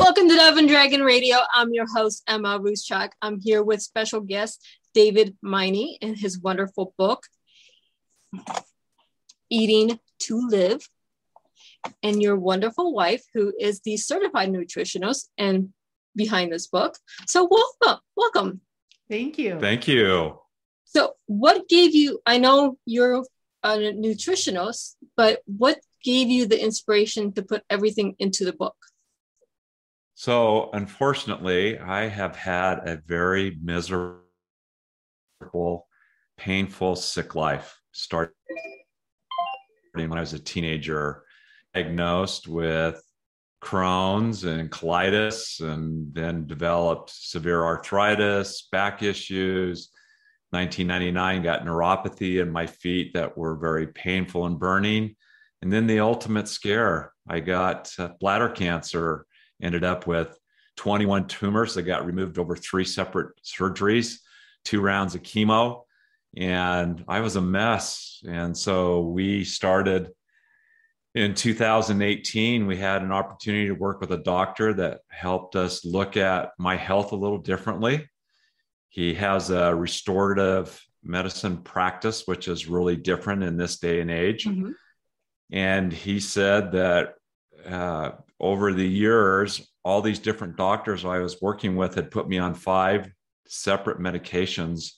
Welcome to Dove and Dragon Radio. I'm your host, Emma Ruscsak. I'm here with special guest David Meine in his wonderful book, Eating to Live, and your wonderful wife, who is the certified nutritionist and behind this book. So, welcome. Welcome. Thank you. Thank you. So, what gave you? I know you're a nutritionist, but what gave you the inspiration to put everything into the book? So, unfortunately, I have had a very miserable, painful, sick life. Starting when I was a teenager, diagnosed with Crohn's and colitis, and then developed severe arthritis, back issues. 1999 got neuropathy in my feet that were very painful and burning. And then the ultimate scare I got uh, bladder cancer ended up with 21 tumors that got removed over three separate surgeries, two rounds of chemo, and I was a mess. And so we started in 2018. We had an opportunity to work with a doctor that helped us look at my health a little differently. He has a restorative medicine practice, which is really different in this day and age. Mm-hmm. And he said that uh, over the years, all these different doctors I was working with had put me on five separate medications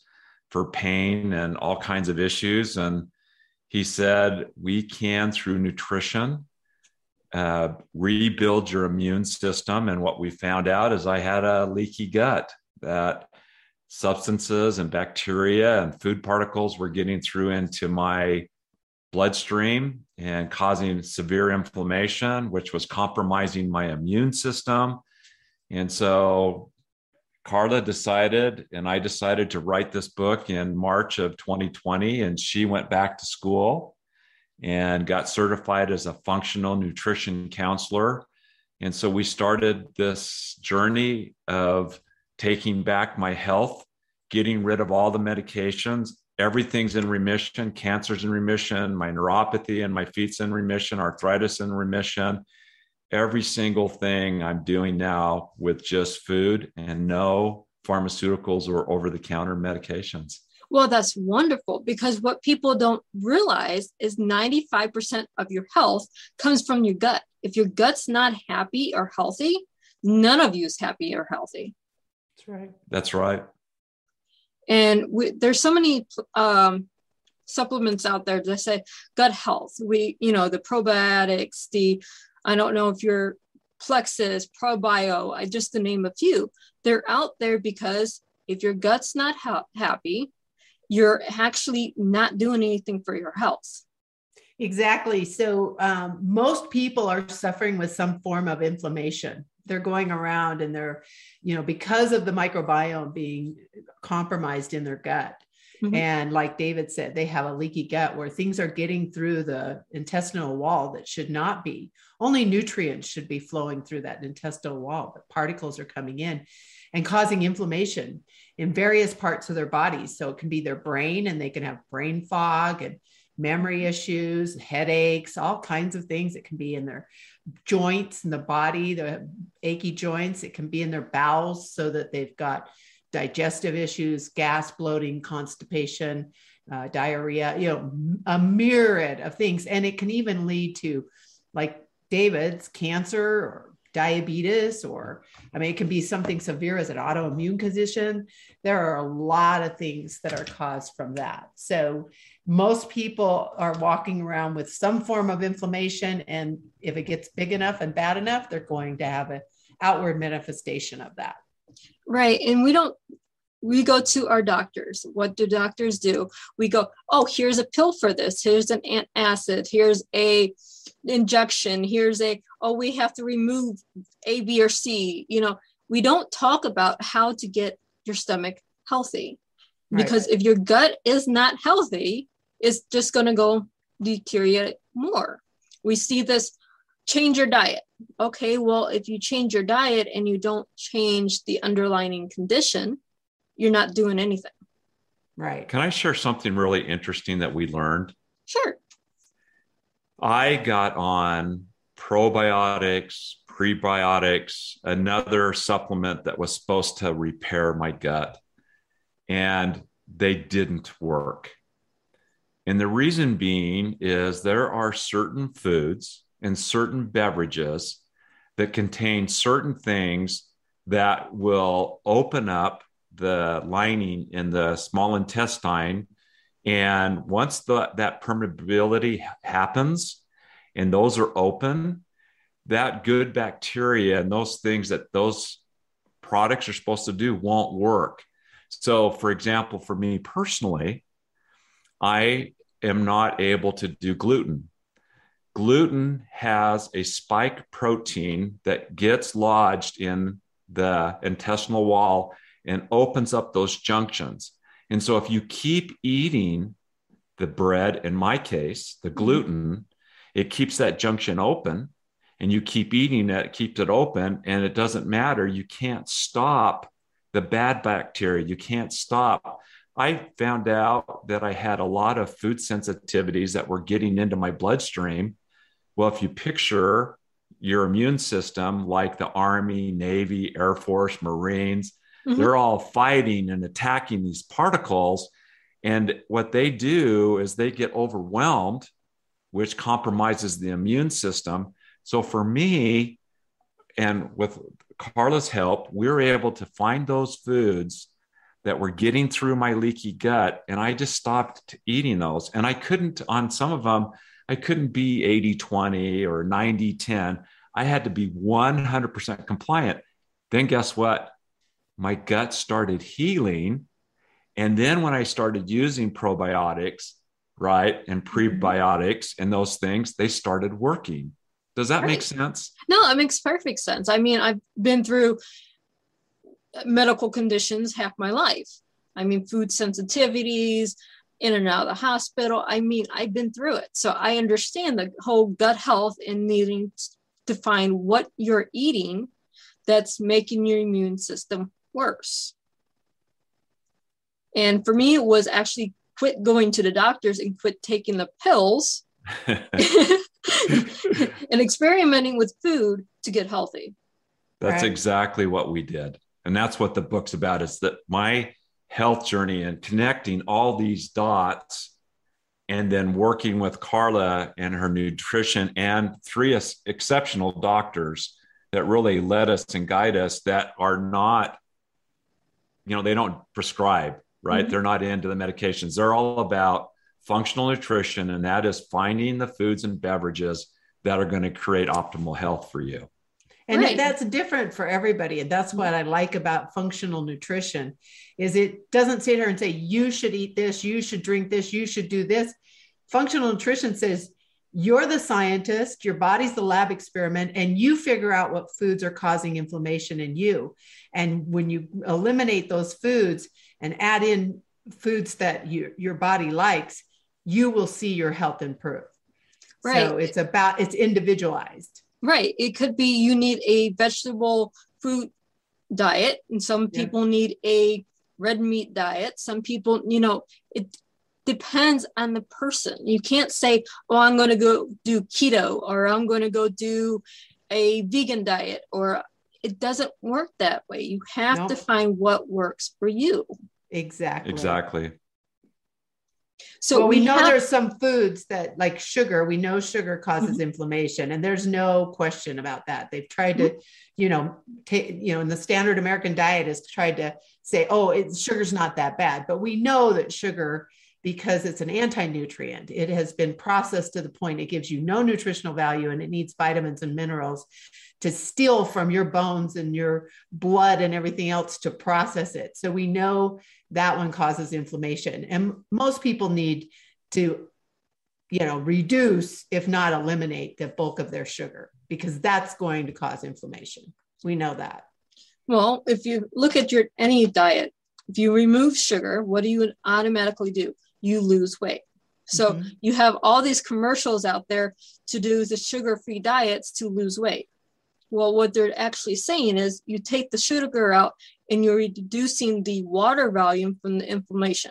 for pain and all kinds of issues. And he said, We can, through nutrition, uh, rebuild your immune system. And what we found out is I had a leaky gut that substances and bacteria and food particles were getting through into my bloodstream and causing severe inflammation, which was compromising my immune system. And so Carla decided, and I decided to write this book in March of 2020. And she went back to school and got certified as a functional nutrition counselor. And so we started this journey of taking back my health, getting rid of all the medications, everything's in remission cancer's in remission my neuropathy and my feet's in remission arthritis in remission. Every single thing i'm doing now with just food and no pharmaceuticals or over-the-counter medications. Well that's wonderful because what people don't realize is 95% of your health comes from your gut. If your gut's not happy or healthy none of you is happy or healthy. That's right. That's right and we, there's so many um, supplements out there that say gut health. We, you know, the probiotics, the, I don't know if you're Plexus, Probio, I just to name a few. They're out there because if your gut's not ha- happy, you're actually not doing anything for your health. Exactly. So um, most people are suffering with some form of inflammation they're going around and they're you know because of the microbiome being compromised in their gut. Mm-hmm. and like david said they have a leaky gut where things are getting through the intestinal wall that should not be. Only nutrients should be flowing through that intestinal wall but particles are coming in and causing inflammation in various parts of their bodies. So it can be their brain and they can have brain fog and memory issues headaches all kinds of things It can be in their joints in the body, the achy joints. It can be in their bowels so that they've got digestive issues, gas, bloating, constipation, uh, diarrhea, you know, a myriad of things. And it can even lead to, like David's, cancer or diabetes, or I mean, it can be something severe as an autoimmune condition. There are a lot of things that are caused from that. So, most people are walking around with some form of inflammation and if it gets big enough and bad enough they're going to have an outward manifestation of that. Right and we don't we go to our doctors. What do doctors do? We go oh here's a pill for this. Here's an acid. Here's a injection. Here's a oh we have to remove a b or c. You know we don't talk about how to get your stomach healthy. Because right. if your gut is not healthy is just going to go deteriorate more. We see this change your diet. Okay, well, if you change your diet and you don't change the underlying condition, you're not doing anything. Right. Can I share something really interesting that we learned? Sure. I got on probiotics, prebiotics, another supplement that was supposed to repair my gut. And they didn't work. And the reason being is there are certain foods and certain beverages that contain certain things that will open up the lining in the small intestine. And once the, that permeability happens and those are open, that good bacteria and those things that those products are supposed to do won't work. So, for example, for me personally, I am not able to do gluten. Gluten has a spike protein that gets lodged in the intestinal wall and opens up those junctions. And so, if you keep eating the bread, in my case, the mm-hmm. gluten, it keeps that junction open and you keep eating it, it keeps it open, and it doesn't matter. You can't stop the bad bacteria. You can't stop. I found out that I had a lot of food sensitivities that were getting into my bloodstream. Well, if you picture your immune system like the Army, Navy, Air Force, Marines, mm-hmm. they're all fighting and attacking these particles. And what they do is they get overwhelmed, which compromises the immune system. So for me, and with Carla's help, we were able to find those foods that were getting through my leaky gut. And I just stopped eating those. And I couldn't, on some of them, I couldn't be 80 20 or 90 10. I had to be 100% compliant. Then guess what? My gut started healing. And then when I started using probiotics, right, and mm-hmm. prebiotics and those things, they started working. Does that right. make sense? No, it makes perfect sense. I mean, I've been through medical conditions half my life. I mean, food sensitivities, in and out of the hospital. I mean, I've been through it. So I understand the whole gut health and needing to find what you're eating that's making your immune system worse. And for me, it was actually quit going to the doctors and quit taking the pills and experimenting with food to get healthy. That's right. exactly what we did. And that's what the book's about is that my health journey and connecting all these dots and then working with Carla and her nutrition and three exceptional doctors that really led us and guide us that are not, you know, they don't prescribe, right? Mm-hmm. They're not into the medications. They're all about functional nutrition, and that is finding the foods and beverages that are going to create optimal health for you. And right. that's different for everybody. And that's what I like about functional nutrition is it doesn't sit here and say, you should eat this, you should drink this, you should do this. Functional nutrition says, you're the scientist, your body's the lab experiment, and you figure out what foods are causing inflammation in you. And when you eliminate those foods and add in foods that you, your body likes, you will see your health improve. Right. So it's about it's individualized. Right. It could be you need a vegetable fruit diet, and some people need a red meat diet. Some people, you know, it depends on the person. You can't say, oh, I'm going to go do keto or I'm going to go do a vegan diet or it doesn't work that way. You have nope. to find what works for you. Exactly. Exactly. So well, we, we know have- there's some foods that like sugar, we know sugar causes mm-hmm. inflammation and there's no question about that. They've tried mm-hmm. to, you know, take, you know, in the standard American diet has tried to say, oh, it, sugar's not that bad, but we know that sugar because it's an anti-nutrient. It has been processed to the point it gives you no nutritional value and it needs vitamins and minerals to steal from your bones and your blood and everything else to process it. So we know that one causes inflammation. And most people need to, you know, reduce, if not eliminate, the bulk of their sugar because that's going to cause inflammation. We know that. Well, if you look at your any diet, if you remove sugar, what do you automatically do? You lose weight. So mm-hmm. you have all these commercials out there to do the sugar-free diets to lose weight. Well, what they're actually saying is you take the sugar out and you're reducing the water volume from the inflammation.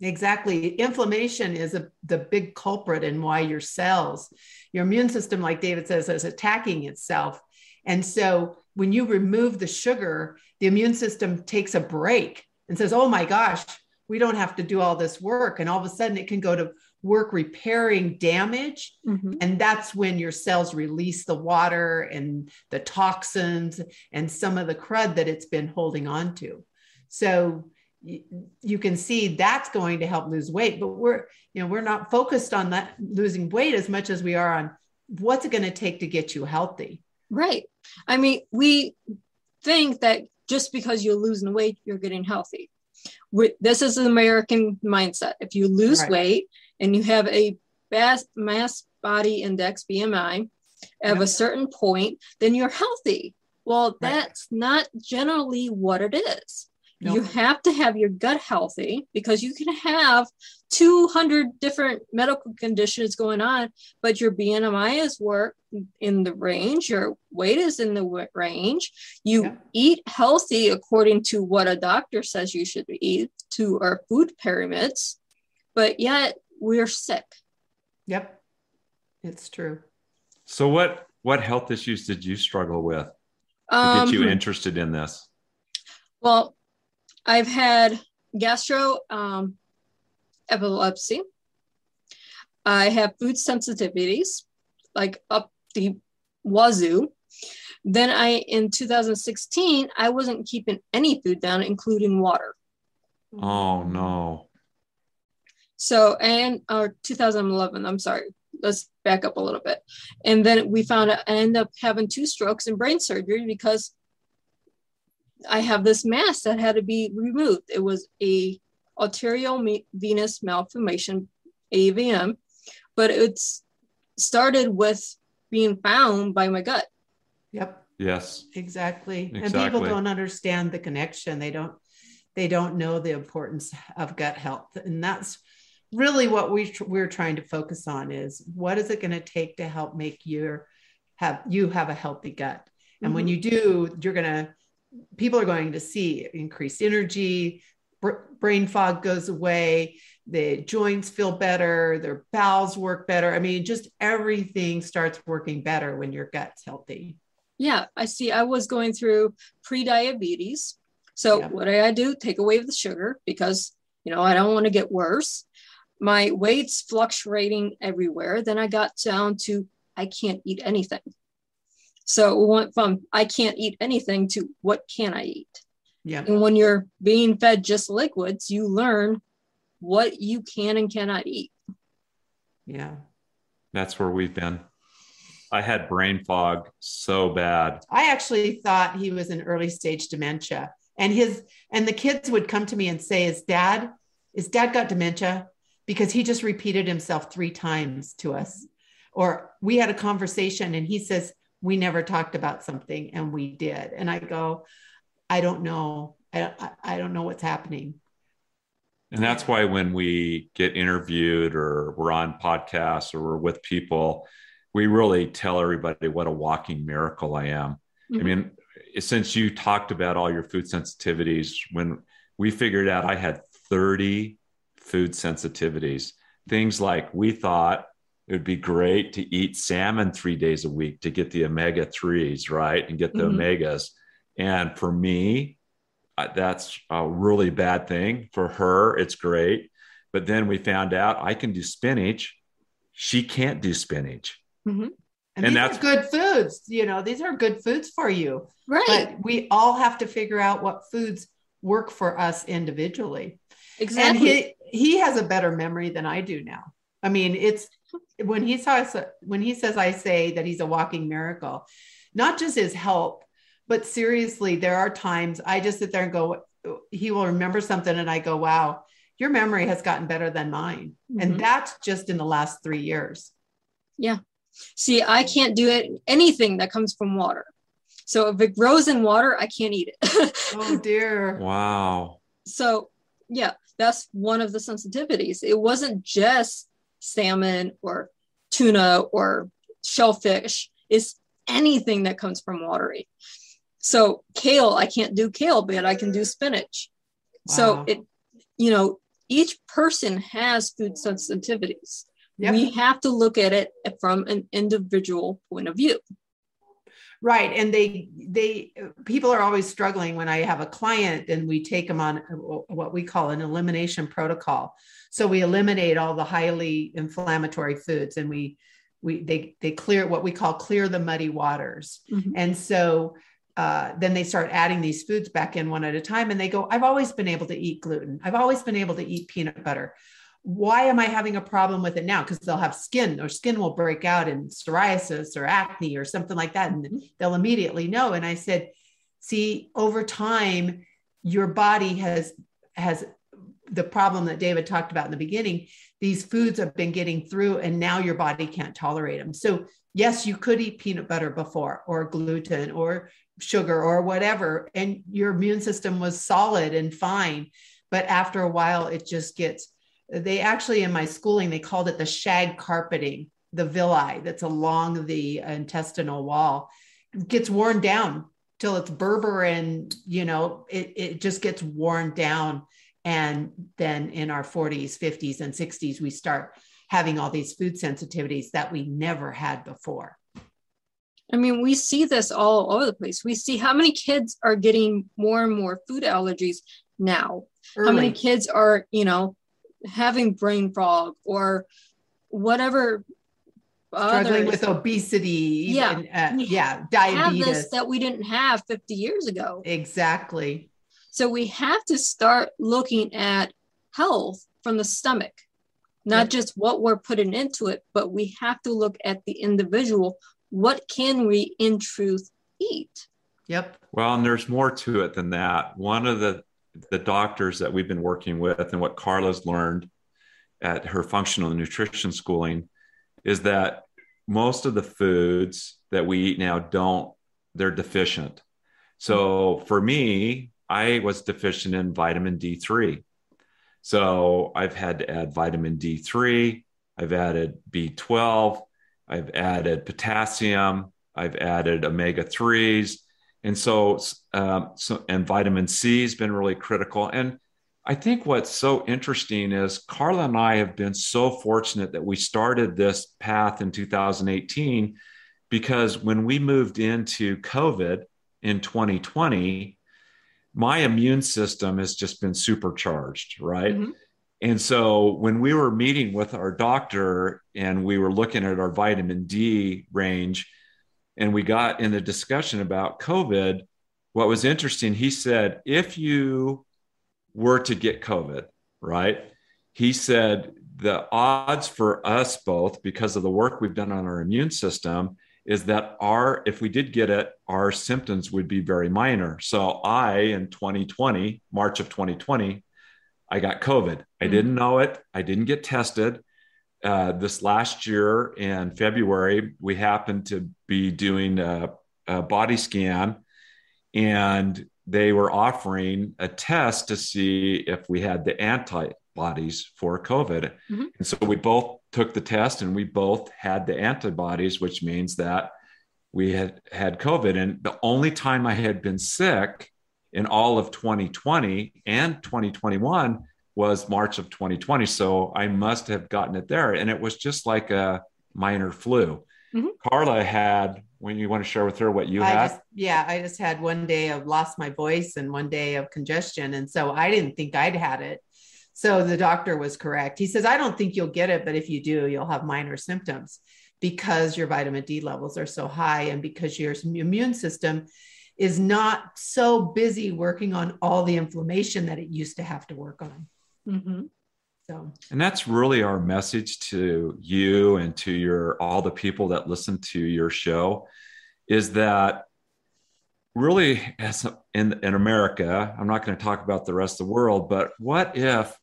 Exactly. Inflammation is a, the big culprit in why your cells, your immune system, like David says, is attacking itself. And so when you remove the sugar, the immune system takes a break and says, oh my gosh, we don't have to do all this work. And all of a sudden it can go to work repairing damage. Mm-hmm. And that's when your cells release the water and the toxins and some of the crud that it's been holding on to. So you can see that's going to help lose weight but we're you know we're not focused on that losing weight as much as we are on what's it going to take to get you healthy right i mean we think that just because you're losing weight you're getting healthy we, this is an american mindset if you lose right. weight and you have a mass, mass body index bmi of yep. a certain point then you're healthy well that's right. not generally what it is Nope. You have to have your gut healthy because you can have 200 different medical conditions going on, but your BMI is work in the range, your weight is in the range. You yeah. eat healthy according to what a doctor says you should eat to our food pyramids, but yet we're sick. Yep, it's true. So, what what health issues did you struggle with to um, get you interested in this? Well, I've had gastro um, epilepsy. I have food sensitivities, like up the wazoo. Then I, in 2016, I wasn't keeping any food down, including water. Oh no. So, and or uh, 2011, I'm sorry, let's back up a little bit. And then we found out I ended up having two strokes and brain surgery because I have this mass that had to be removed. It was a arterial venous malformation, AVM, but it's started with being found by my gut. Yep. Yes. Exactly. exactly. And people don't understand the connection. They don't they don't know the importance of gut health. And that's really what we we're trying to focus on is what is it going to take to help make your have you have a healthy gut. And mm-hmm. when you do, you're going to people are going to see increased energy, br- brain fog goes away, the joints feel better, their bowels work better. I mean, just everything starts working better when your gut's healthy. Yeah, I see. I was going through pre-diabetes. So yeah. what did I do? Take away the sugar because you know I don't want to get worse. My weight's fluctuating everywhere. Then I got down to I can't eat anything. So it went from I can't eat anything to what can I eat? Yeah. And when you're being fed just liquids, you learn what you can and cannot eat. Yeah. That's where we've been. I had brain fog so bad. I actually thought he was in early stage dementia. And his and the kids would come to me and say, Is dad, is dad got dementia? Because he just repeated himself three times to us. Or we had a conversation and he says, we never talked about something and we did. And I go, I don't know. I, I don't know what's happening. And that's why when we get interviewed or we're on podcasts or we're with people, we really tell everybody what a walking miracle I am. Mm-hmm. I mean, since you talked about all your food sensitivities, when we figured out I had 30 food sensitivities, things like we thought it would be great to eat salmon three days a week to get the omega 3s, right? And get the mm-hmm. omegas. And for me, that's a really bad thing. For her, it's great. But then we found out I can do spinach. She can't do spinach. Mm-hmm. And, and that's good foods. You know, these are good foods for you. Right. But we all have to figure out what foods work for us individually. Exactly. And he he has a better memory than I do now. I mean, it's when he says when he says I say that he's a walking miracle, not just his help, but seriously, there are times I just sit there and go, he will remember something, and I go, wow, your memory has gotten better than mine, mm-hmm. and that's just in the last three years. Yeah. See, I can't do it anything that comes from water. So if it grows in water, I can't eat it. oh dear. Wow. So yeah, that's one of the sensitivities. It wasn't just salmon or tuna or shellfish is anything that comes from watery. So kale, I can't do kale, but I can do spinach. Wow. So it, you know, each person has food sensitivities. Yep. We have to look at it from an individual point of view. Right. And they, they, people are always struggling when I have a client and we take them on what we call an elimination protocol. So we eliminate all the highly inflammatory foods and we, we, they, they clear what we call clear the muddy waters. Mhm. And so uh, then they start adding these foods back in one at a time and they go, I've always been able to eat gluten. I've always been able to eat peanut butter. Why am I having a problem with it now? Because they'll have skin or skin will break out in psoriasis or acne or something like that. And mm-hmm. they'll immediately know. And I said, see, over time, your body has has the problem that David talked about in the beginning. These foods have been getting through, and now your body can't tolerate them. So, yes, you could eat peanut butter before, or gluten, or sugar, or whatever, and your immune system was solid and fine. But after a while, it just gets. They actually, in my schooling, they called it the shag carpeting, the villi that's along the intestinal wall, it gets worn down till it's berber and you know it, it just gets worn down and then in our 40s 50s and 60s we start having all these food sensitivities that we never had before I mean, we see this all over the place. We see how many kids are getting more and more food allergies now. How many kids are, you know, having brain fog or whatever. struggling other- with obesity Yeah. even, uh, We yeah have diabetes this that we didn't have 50 years ago. exactly So we have to start looking at health from the stomach, not Yep. just what we're putting into it, but we have to look at the individual. What can we in truth eat? yep Well, and there's more to it than that. One of the the doctors that we've been working with, and what Carla's learned at her functional nutrition schooling, is that most of the foods that we eat now don't they're deficient. So for me, I was deficient in vitamin D3. So I've had to add vitamin D3. I've added B12. I've added potassium. I've added omega 3s and so, um, so and vitamin C has been really critical. And I think what's so interesting is Carla and I have been so fortunate that we started this path in 2018 because when we moved into COVID in 2020, my immune system has just been supercharged, right? Mhm. And so when we were meeting with our doctor and we were looking at our vitamin D range, and we got in the discussion about COVID, what was interesting, he said, if you were to get COVID, right? He said the odds for us both, because of the work we've done on our immune system, is that our, if we did get it, our symptoms would be very minor. So I, in 2020, March of 2020, I got COVID. I Mhm. didn't know it. I didn't get tested uh, this last year in February, we happened to be doing a, a, body scan, and they were offering a test to see if we had the antibodies for COVID. Mhm. And so we both took the test, and we both had the antibodies, which means that we had had COVID. And the only time I had been sick in all of 2020 and 2021 was March of 2020. So I must have gotten it there. And it was just like a minor flu. Mhm. Carla had, when you want to share with her what you I had? just, yeah, I just had one day of lost my voice and one day of congestion. And so I didn't think I'd had it. So the doctor was correct. He says, I don't think you'll get it, but if you do, you'll have minor symptoms because your vitamin D levels are so high and because your immune system is not so busy working on all the inflammation that it used to have to work on. Mm-hmm. So, and that's really our message to you and to your all the people that listen to your show is that really as in, in america i'm not going to talk about the rest of the world but what if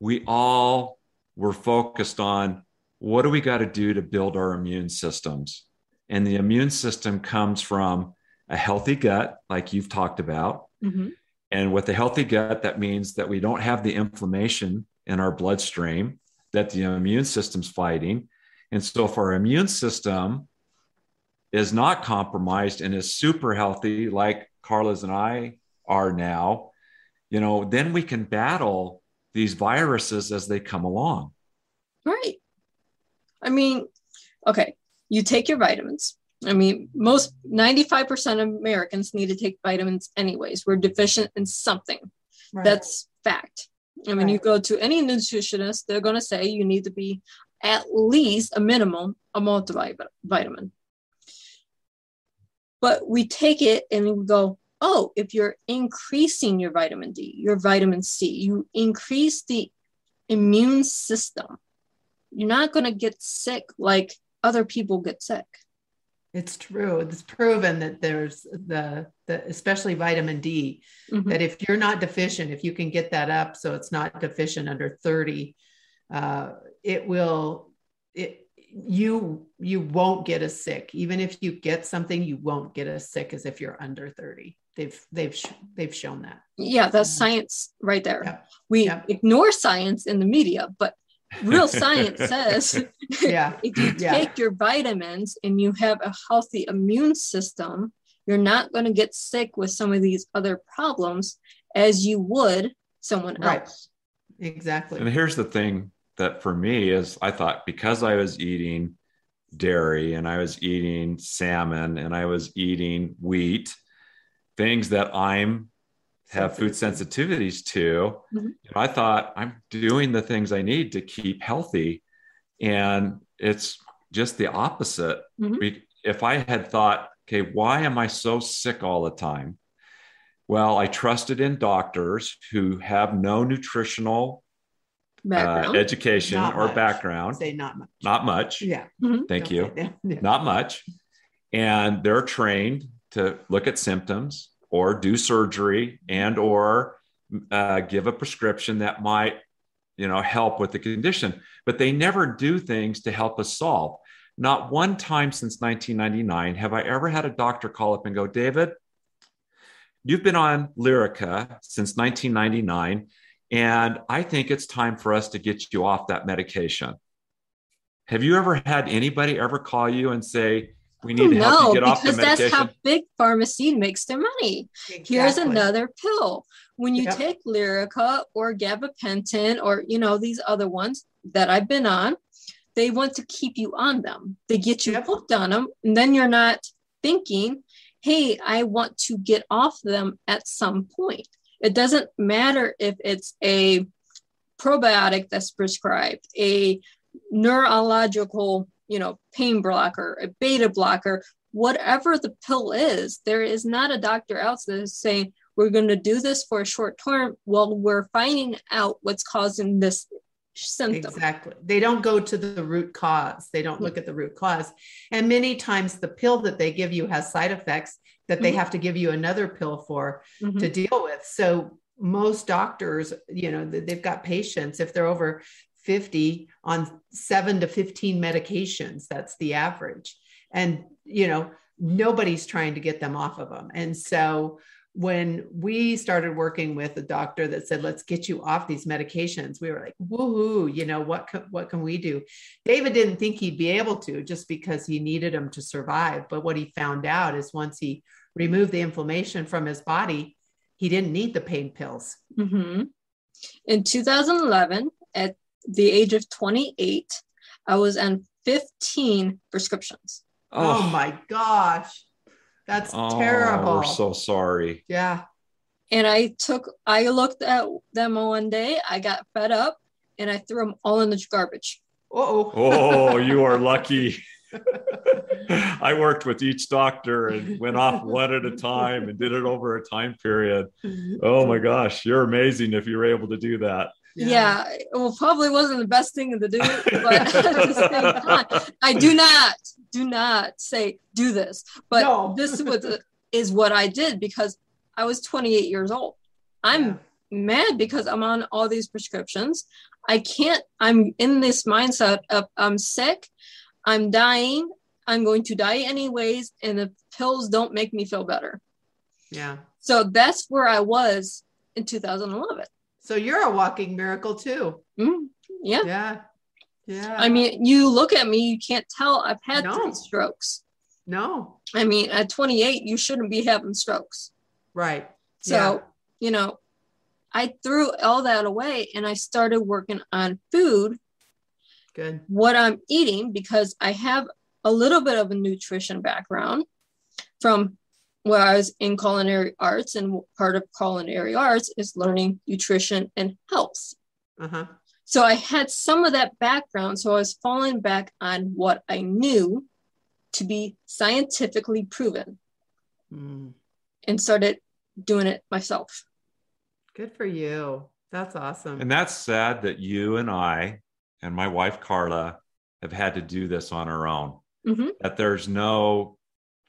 we all were focused on what do we got to do to build our immune systems and the immune system comes from a healthy gut like you've talked about Mm-hmm. And with a healthy gut, that means that we don't have the inflammation in our bloodstream that the immune system's fighting. And so, if our immune system is not compromised and is super healthy, like Carla's and I are now, you know, then we can battle these viruses as they come along. Right. I mean, okay, you take your vitamins. I mean, most 95% of Americans need to take vitamins anyways. We're deficient in something. Right. That's fact. I mean, you go to any nutritionist, they're going to say you need to be at least a minimum a multivitamin. But we take it and we go, oh, if you're increasing your vitamin D, your vitamin C, you increase the immune system, you're not going to get sick like other people get sick. It's true. It's proven that there's the, the especially vitamin D, Mhm. that if you're not deficient, if you can get that up so it's not deficient under 30, uh, it will it you you won't get as sick. Even if you get something, you won't get as sick as if you're under 30. They've they've sh- they've shown that. Yeah, that's science right there. Yep. We Yep. ignore science in the media, but real science says Yeah. if you Yeah. take your vitamins and you have a healthy immune system, you're not going to get sick with some of these other problems as you would someone Right. else. Exactly. And here's the thing that for me is I thought because I was eating dairy and I was eating salmon and I was eating wheat, things that I'm have food sensitivities to, Mhm. you I thought I'm doing the things I need to keep healthy. And it's just the opposite. Mhm. If I had thought, okay, why am I so sick all the time? Well, I trusted in doctors who have no nutritional uh, education Not or much. background, Say not much. not much. Yeah. Thank Don't you. Yeah. Not much. And they're trained to look at symptoms or do surgery and or uh, give a prescription that might, you know, help with the condition. But they never do things to help us solve. Not one time since 1999 have I ever had a doctor call up and go, David, you've been on Lyrica since 1999, and I think it's time for us to get you off that medication. Have you ever had anybody ever call you and say, we need to help no, you get off the because that's how big pharmacy makes their money. Here's another pill. When you Yep. take Lyrica or gabapentin or you know these other ones that I've been on, they want to keep you on them. They get you Yep. hooked on them, and then you're not thinking, "Hey, I want to get off them at some point." It doesn't matter if it's a probiotic that's prescribed, a neurological, you know, pain blocker, a beta blocker, whatever the pill is, there is not a doctor out there saying, we're going to do this for a short term while we're finding out what's causing this symptom. Exactly. They don't go to the root cause. They don't look at the root cause. And many times the pill that they give you has side effects that they Mhm. have to give you another pill for Mhm. to deal with. So most doctors, you know, they've got patients if they're over 50 on 7 to 15 medications, that's the average. And you know, nobody's trying to get them off of them. And so when we started working with a doctor that said, let's get you off these medications, we were like, woohoo, you know, what can, what can we do? David didn't think he'd be able to just because he needed them to survive. But what he found out is once he removed the inflammation from his body, he didn't need the pain pills. Mhm. In 2011, at the age of 28, I was on 15 prescriptions. Oh, oh, my gosh. That's oh, terrible. We're so sorry. yeah. And I took, I looked at them one day, I got fed up, and I threw them all in the garbage. Uh-oh. Oh, you are lucky. I worked with each doctor and went off one at a time and did it over a time period. Oh my gosh, you're amazing if you were able to do that. Yeah. well, probably wasn't the best thing to do, but at the same time, I do not, do not say do this. But No. this was, is what I did because I was 28 years old. I'm Yeah. mad because I'm on all these prescriptions. I can't, I'm in this mindset of I'm sick, I'm dying, I'm going to die anyways, and the pills don't make me feel better. Yeah. So that's where I was in 2011. So you're a walking miracle too. Mm, yeah. Yeah. Yeah. I mean, you look at me, you can't tell I've had No. three strokes. no. I mean, at 28, you shouldn't be having strokes. Right. So, Yeah. you know, I threw all that away and I started working on food, Good. what I'm eating, because I have a little bit of a nutrition background from where I was in culinary arts, and part of culinary arts is learning nutrition and health. Uh-huh. So I had some of that background. So I was falling back on what I knew to be scientifically proven Mm. and started doing it myself. Good for you. That's awesome. And that's sad that you and I and my wife Carla have had to do this on our own. Mhm. That there's no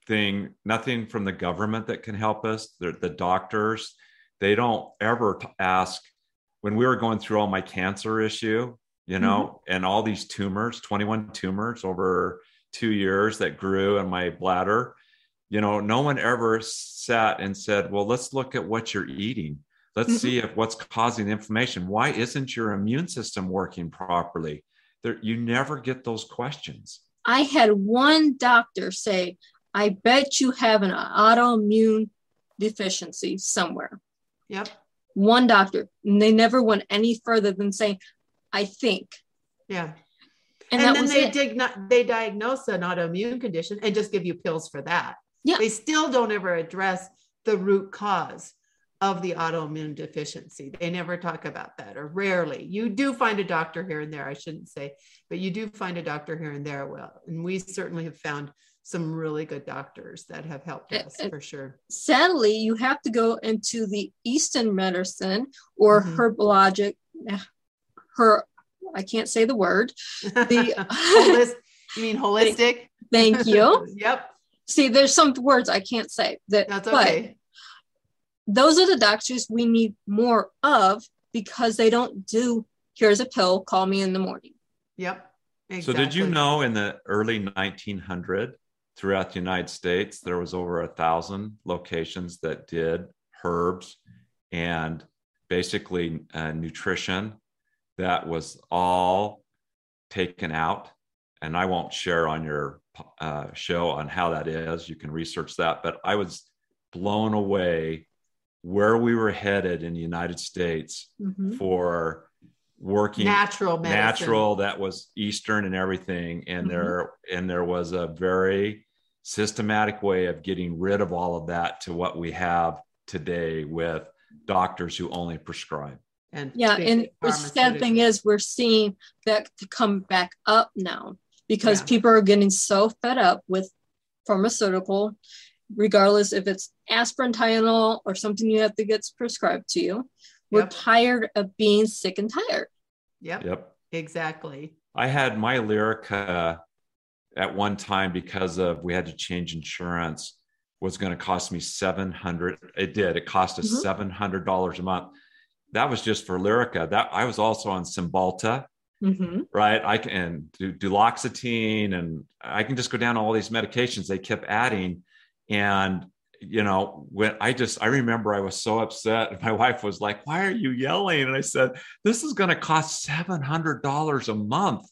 thing, nothing from the government that can help us. The, the doctors, they don't ever t- ask. When we were going through all my cancer issue, you know, and all these tumors, 21 tumors over two years that grew in my bladder, you know, no one ever sat and said, well, let's look at what you're eating. Let's Mhm. see if what's causing the inflammation. Why isn't your immune system working properly? There, you never get those questions. I had one doctor say, I bet you have an autoimmune deficiency somewhere. yep. One doctor. And they never went any further than saying, I think. Yeah. And, And, then they dig not, they diagnose an autoimmune condition and just give you pills for that. Yeah. They still don't ever address the root cause of the autoimmune deficiency. They never talk about that or rarely. You do find a doctor here and there, I shouldn't say, but you do find a doctor here and there. Well, and we certainly have found some really good doctors that have helped us and- for sure. Sadly, you have to go into the Eastern medicine or Mhm. herbologic, her, I can't say the word. Holis- you mean holistic? Thank you. yep, See, there's some words I can't say that, that's but okay. Those are the doctors we need more of because they don't do here's a pill call me in the morning Yep. So, did you know in the early 1900 throughout the United States, there was over a thousand locations that did herbs and basically uh, nutrition that was all taken out. And I won't share on your uh, show on how that is. You can research that. But I was blown away where we were headed in the United States Mhm. for working natural medicine? natural that was eastern and everything and Mhm. there and there was a very systematic way of getting rid of all of that to what we have today with doctors who only prescribe And yeah and the sad thing is we're seeing that to come back up now because Yeah. people are getting so fed up with pharmaceutical regardless if it's aspirin tylenol or something you have to get prescribed to you we're Yep. tired of being sick and tired Yep, yep exactly. i had my lyrica at one time because of we had to change insurance was going to cost me 700 it did it cost us Mhm. $700 a month that was just for lyrica that i was also on cymbalta hmm right? I can do duloxetine and I can just go down all these medications they kept adding. And, you know, when I just, I remember I was so upset. My wife was like, Why are you yelling? And I said, This is going to cost $700 a month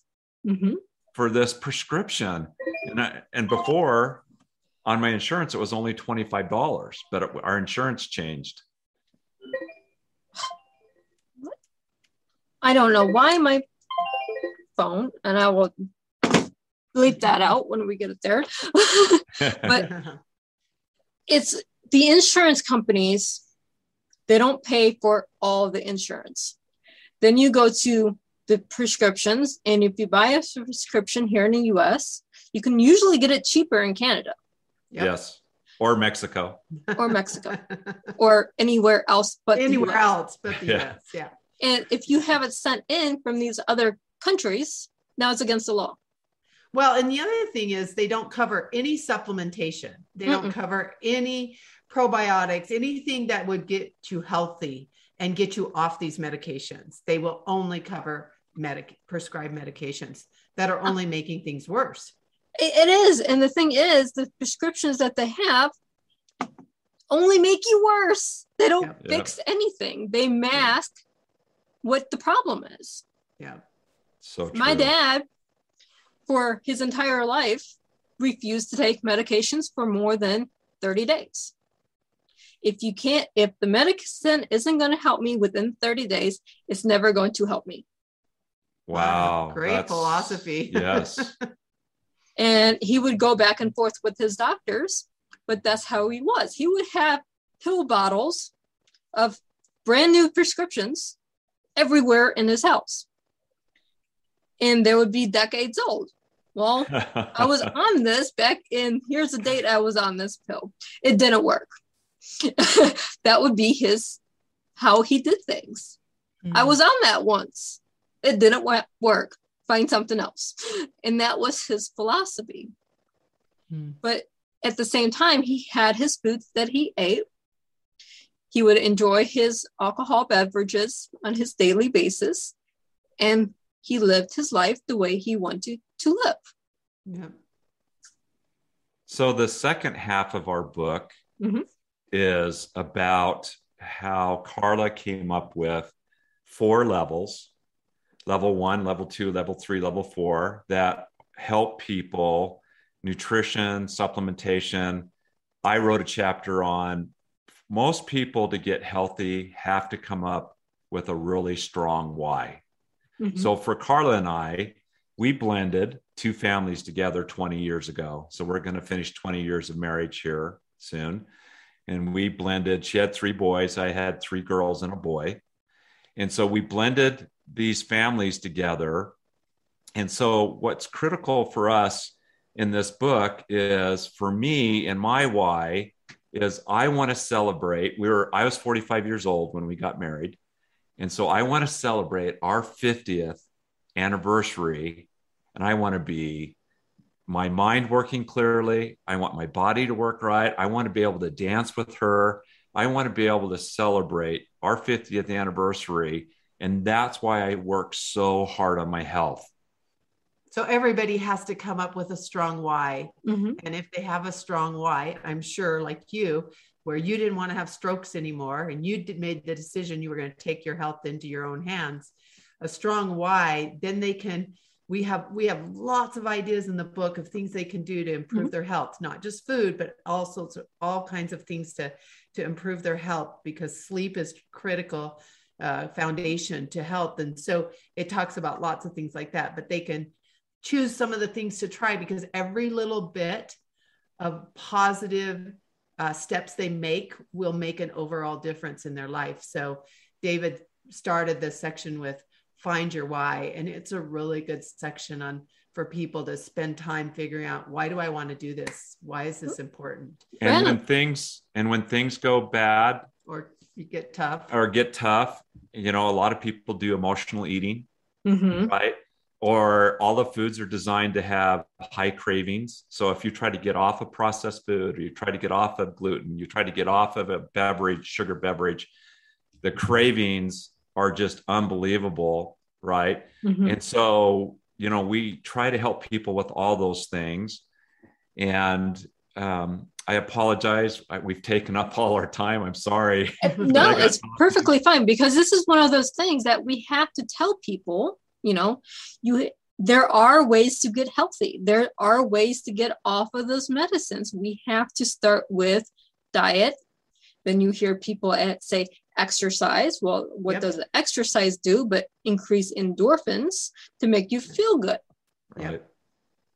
hmm for this prescription. And, I, and before on my insurance, it was only $25, but it, our insurance changed. I don't know why my phone, and I will bleep that out when we get it there. But- it's the insurance companies, they don't pay for all the insurance. Then you go to the prescriptions, and if you buy a prescription here in the US, you can usually get it cheaper in Canada Yep. Yes. Or Mexico. or Mexico or anywhere else but the anywhere US. else but the Yeah. US. Yeah. And if you have it sent in from these other countries, now it's against the law. Well, and the other thing is they don't cover any supplementation. They don't cover any probiotics, anything that would get you healthy and get you off these medications. They will only cover medic prescribed medications that are uh. only making things worse. It, it is. And the thing is, the prescriptions that they have only make you worse. They don't Yeah. Yeah. fix anything, they mask what the problem is. Yeah. So true. My dad, for his entire life, refused to take medications for more than 30 days. if you can't, if the medicine isn't going to help me within 30 days, it's never going to help me. Wow. Great philosophy. yes. and he would go back and forth with his doctors, but that's how he was. He would have pill bottles of brand new prescriptions everywhere in his house. And they would be decades old. Well, I was on this back in, here's the date I was on this pill. It didn't work. that would be his, how he did things. Mm-hmm. I was on that once. It didn't work. Find something else. And that was his philosophy. Mm-hmm. But at the same time, he had his foods that he ate. He would enjoy his alcohol beverages on his daily basis. And he lived his life the way he wanted to live. Yeah. So the second half of our book mm-hmm. is about how Carla came up with four levels level one, level two, level three, level four that help people nutrition, supplementation. I wrote a chapter on most people to get healthy have to come up with a really strong why. Mm-hmm. So for Carla and I, we blended two families together 20 years ago. So we're going to finish 20 years of marriage here soon. And we blended, she had three boys, I had three girls and a boy. And so we blended these families together. And so what's critical for us in this book is for me and my why is I want to celebrate. We were I was 45 years old when we got married. And so I want to celebrate our 50th anniversary and I want to be my mind working clearly. I want my body to work right. I want to be able to dance with her. I want to be able to celebrate our 50th anniversary. And that's why I work so hard on my health. So everybody has to come up with a strong why. Mm-hmm. And if they have a strong why, I'm sure, like you, where you didn't want to have strokes anymore and you did, made the decision you were going to take your health into your own hands, a strong why, then they can we have we have lots of ideas in the book of things they can do to improve mm-hmm. their health not just food but also all kinds of things to to improve their health because sleep is critical uh, foundation to health and so it talks about lots of things like that but they can choose some of the things to try because every little bit of positive uh, steps they make will make an overall difference in their life. So david started this section with find your why and it's a really good section on for people to spend time figuring out why do i want to do this? Why is this important? And when things and when things go bad or you get tough. or get tough you know a lot of people do emotional eating mm-hmm. right or all the foods are designed to have high cravings so if you try to get off of processed food or you try to get off of gluten you try to get off of a beverage sugar beverage the cravings are just unbelievable, right? Mm-hmm. And so, you know, we try to help people with all those things. And um, I apologize. I, we've taken up all our time. I'm sorry. Uh, no, it's perfectly fine because this is one of those things that we have to tell people, you know, you there are ways to get healthy. There are ways to get off of those medicines. We have to start with diet. Then you hear people at say, exercise. Well, what yep. does the exercise do but increase endorphins to make you feel good? Right.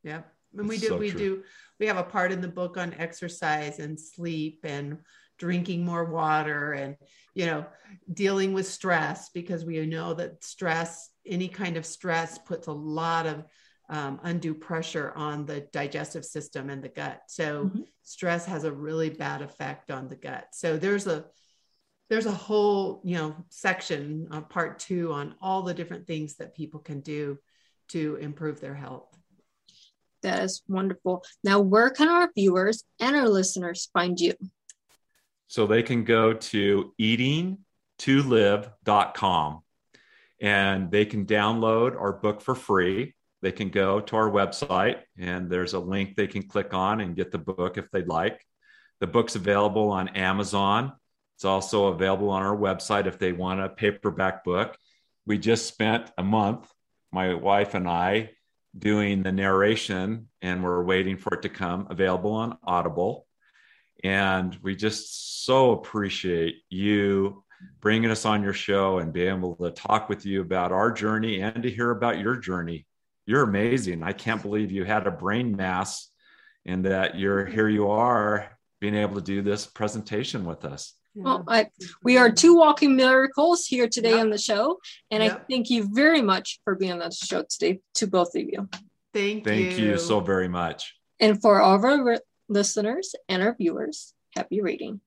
Yeah. And we do, so we true. do, we have a part in the book on exercise and sleep and drinking more water and, you know, dealing with stress because we know that stress, any kind of stress puts a lot of um, undue pressure on the digestive system and the gut. So mm-hmm. stress has a really bad effect on the gut. So there's a, there's a whole you know section uh, part two on all the different things that people can do to improve their health that is wonderful now where can our viewers and our listeners find you so they can go to eating2live.com and they can download our book for free they can go to our website and there's a link they can click on and get the book if they'd like the book's available on amazon it's also available on our website if they want a paperback book. We just spent a month, my wife and I, doing the narration, and we're waiting for it to come available on Audible. And we just so appreciate you bringing us on your show and being able to talk with you about our journey and to hear about your journey. You're amazing. I can't believe you had a brain mass and that you're here you are being able to do this presentation with us. Well, I, we are two walking miracles here today Yep. on the show. And I thank you very much for being on the show today to both of you. Thank, you. Thank you so very much. And for all of our listeners and our viewers, happy reading.